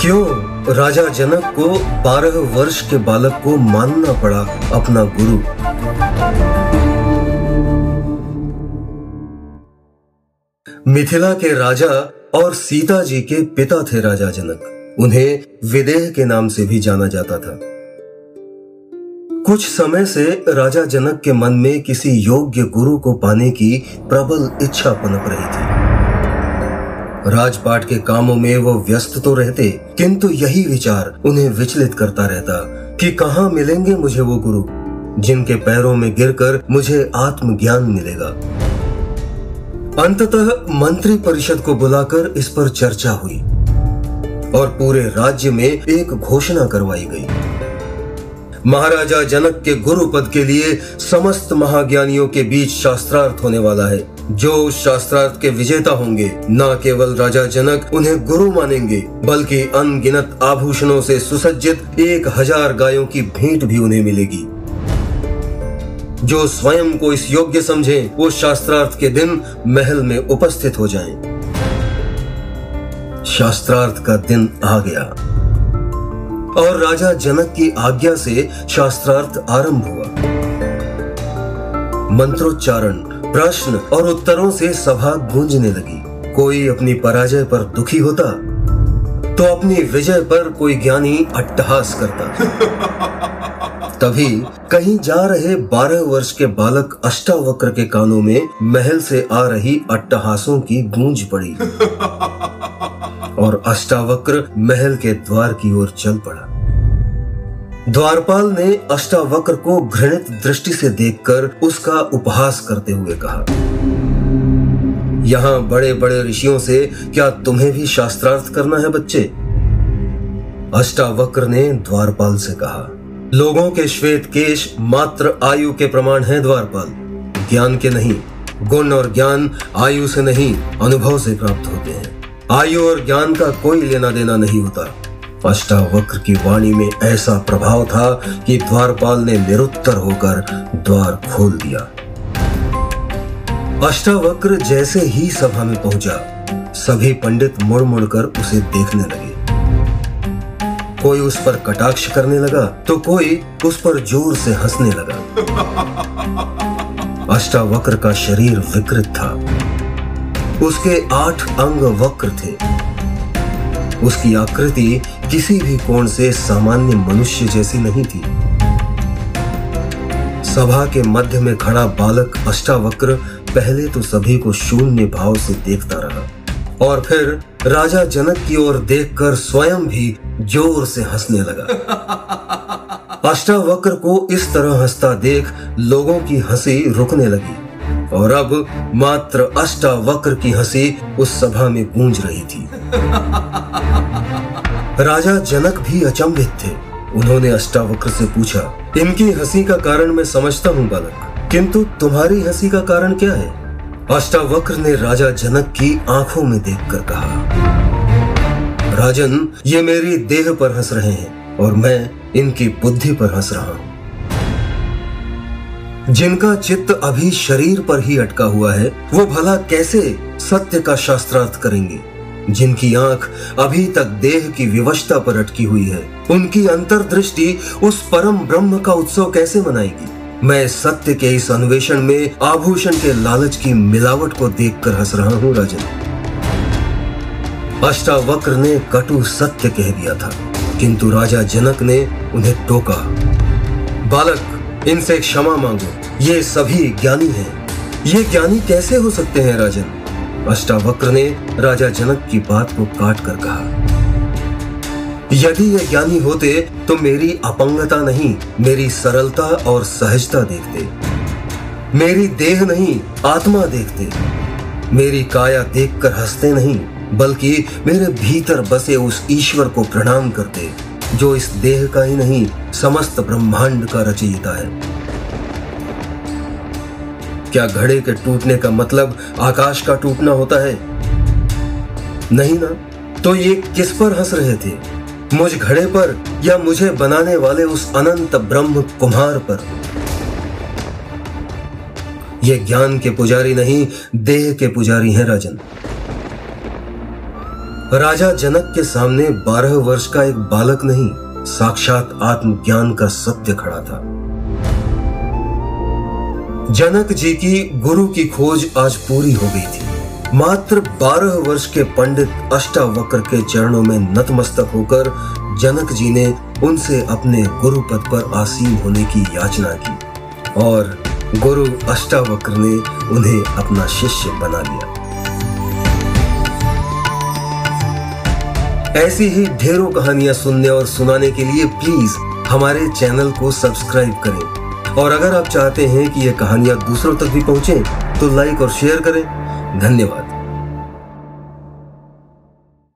क्यों राजा जनक को बारह वर्ष के बालक को मानना पड़ा अपना गुरु? मिथिला के राजा और सीता जी के पिता थे राजा जनक। उन्हें विदेह के नाम से भी जाना जाता था। कुछ समय से राजा जनक के मन में किसी योग्य गुरु को पाने की प्रबल इच्छा पनप रही थी। राजपाट के कामों में वो व्यस्त तो रहते, किंतु यही विचार उन्हें विचलित करता रहता कि कहाँ मिलेंगे मुझे वो गुरु, जिनके पैरों में गिरकर मुझे आत्मज्ञान मिलेगा। अंततः मंत्री परिषद को बुलाकर इस पर चर्चा हुई और पूरे राज्य में एक घोषणा करवाई गई। महाराजा जनक के गुरु पद के लिए समस्त महाज्ञानियों के बीच शास्त्रार्थ होने वाला है। जो शास्त्रार्थ के विजेता होंगे, न केवल राजा जनक उन्हें गुरु मानेंगे, बल्कि अनगिनत आभूषणों से सुसज्जित एक हज़ार गायों की भेंट भी उन्हें मिलेगी। जो स्वयं को इस योग्य समझे, वो शास्त्रार्थ के दिन महल में उपस्थित हो जाएँ। शास्त्रार्थ का दिन आ गया। और राजा जनक की आज्ञा से शास्त्रार्थ आरंभ हुआ। मंत्रोच्चारण प्रश्न और उत्तरों से सभा गूंजने लगी। कोई अपनी पराजय पर दुखी होता तो अपनी विजय पर कोई ज्ञानी अट्टहास करता। तभी कहीं जा रहे बारह वर्ष के बालक अष्टावक्र के कानों में महल से आ रही अट्टहासों की गूंज पड़ी। और अष्टावक्र महल के द्वार की ओर चल पड़ा। द्वारपाल ने अष्टावक्र को घृणित दृष्टि से देखकर उसका उपहास करते हुए कहा, यहाँ बड़े बड़े ऋषियों से क्या तुम्हें भी शास्त्रार्थ करना है बच्चे? अष्टावक्र ने द्वारपाल से कहा, लोगों के श्वेत केश मात्र आयु के प्रमाण है द्वारपाल। ज्ञान के नहीं, गुण और ज्ञान आयु से नहीं, अनुभव से प्राप्त होते हैं। आयु और ज्ञान का कोई लेना देना नहीं होता। अष्टावक्र की वाणी में ऐसा प्रभाव था कि द्वारपाल ने निरुत्तर होकर द्वार खोल दिया। अष्टावक्र जैसे ही सभा में पहुँचा, सभी पंडित मुड़ मुड़कर उसे देखने लगे। कोई उस पर कटाक्ष करने लगा तो कोई उस पर ज़ोर से हंसने लगा। अष्टावक्र का शरीर विकृत था। उसके आठ अंग वक्र थे। उसकी आकृति किसी भी कोण से सामान्य मनुष्य जैसी नहीं थी। सभा के मध्य में खड़ा बालक अष्टावक्र पहले तो सभी को शून्य भाव से देखता रहा और फिर राजा जनक की ओर देखकर स्वयं भी ज़ोर से हंसने लगा। अष्टावक्र को इस तरह हंसता देख लोगों की हँसी रुकने लगी। और अब मात्र अष्टावक्र की हँसी उस सभा में गूंज रही थी। राजा जनक भी अचंभित थे। उन्होंने अष्टावक्र से पूछा, इनकी हँसी का कारण मैं समझता हूँ, बालक। किंतु तुम्हारी हँसी का कारण क्या है? अष्टावक्र ने राजा जनक की आँखों में देखकर कहा, राजन, ये मेरी देह पर हंस रहे हैं और मैं इनकी बुद्धि पर हंस रहा हूँ। जिनका चित्त अभी शरीर पर ही अटका हुआ है, वो भला कैसे सत्य का शास्त्रार्थ करेंगे? जिनकी आँख अभी तक देह की विवशता पर अटकी हुई है, उनकी अंतर्दृष्टि उस परम ब्रह्म का उत्सव कैसे मनाएगी? मैं सत्य के इस अन्वेषण में आभूषण के लालच की मिलावट को देखकर हंस रहा हूँ, राजन। अष्टावक्र ने कटु सत्य कह दिया था, किंतु राजा जनक ने उन्हें टोका। बालक इनसे क्षमा मांगो। ये सभी ज्ञानी हैं। ये ज्ञानी कैसे हो सकते हैं, राजन? अष्टावक्र ने राजा जनक की बात को काट कर कहा। यदि ये ज्ञानी होते तो मेरी अपंगता नहीं, मेरी सरलता और सहजता देखते। मेरी देह नहीं, आत्मा देखते। मेरी काया देखकर हँसते नहीं, बल्कि मेरे भीतर बसे उस ईश्वर को प्रणाम करते। जो इस देह का ही नहीं, समस्त ब्रह्मांड का रचयिता है। क्या घड़े के टूटने का मतलब आकाश का टूटना होता है? नहीं ना? तो ये किस पर हंस रहे थे? मुझ घड़े पर या मुझे बनाने वाले उस अनंत ब्रह्म कुमार पर? ये ज्ञान के पुजारी नहीं, देह के पुजारी हैं राजन। राजा जनक के सामने बारह वर्ष का एक बालक नहीं, साक्षात आत्मज्ञान का सत्य खड़ा था। जनक जी की गुरु की खोज आज पूरी हो गई थी। मात्र बारह वर्ष के पंडित अष्टावक्र के चरणों में नतमस्तक होकर जनक जी ने उनसे अपने गुरु पद पर आसीन होने की याचना की और गुरु अष्टावक्र ने उन्हें अपना शिष्य बना लिया। ऐसी ही ढेरों कहानियाँ सुनने और सुनाने के लिए प्लीज़ हमारे चैनल को सब्सक्राइब करें। और अगर आप चाहते हैं कि ये कहानियाँ दूसरों तक भी पहुँचे तो लाइक और शेयर करें। धन्यवाद।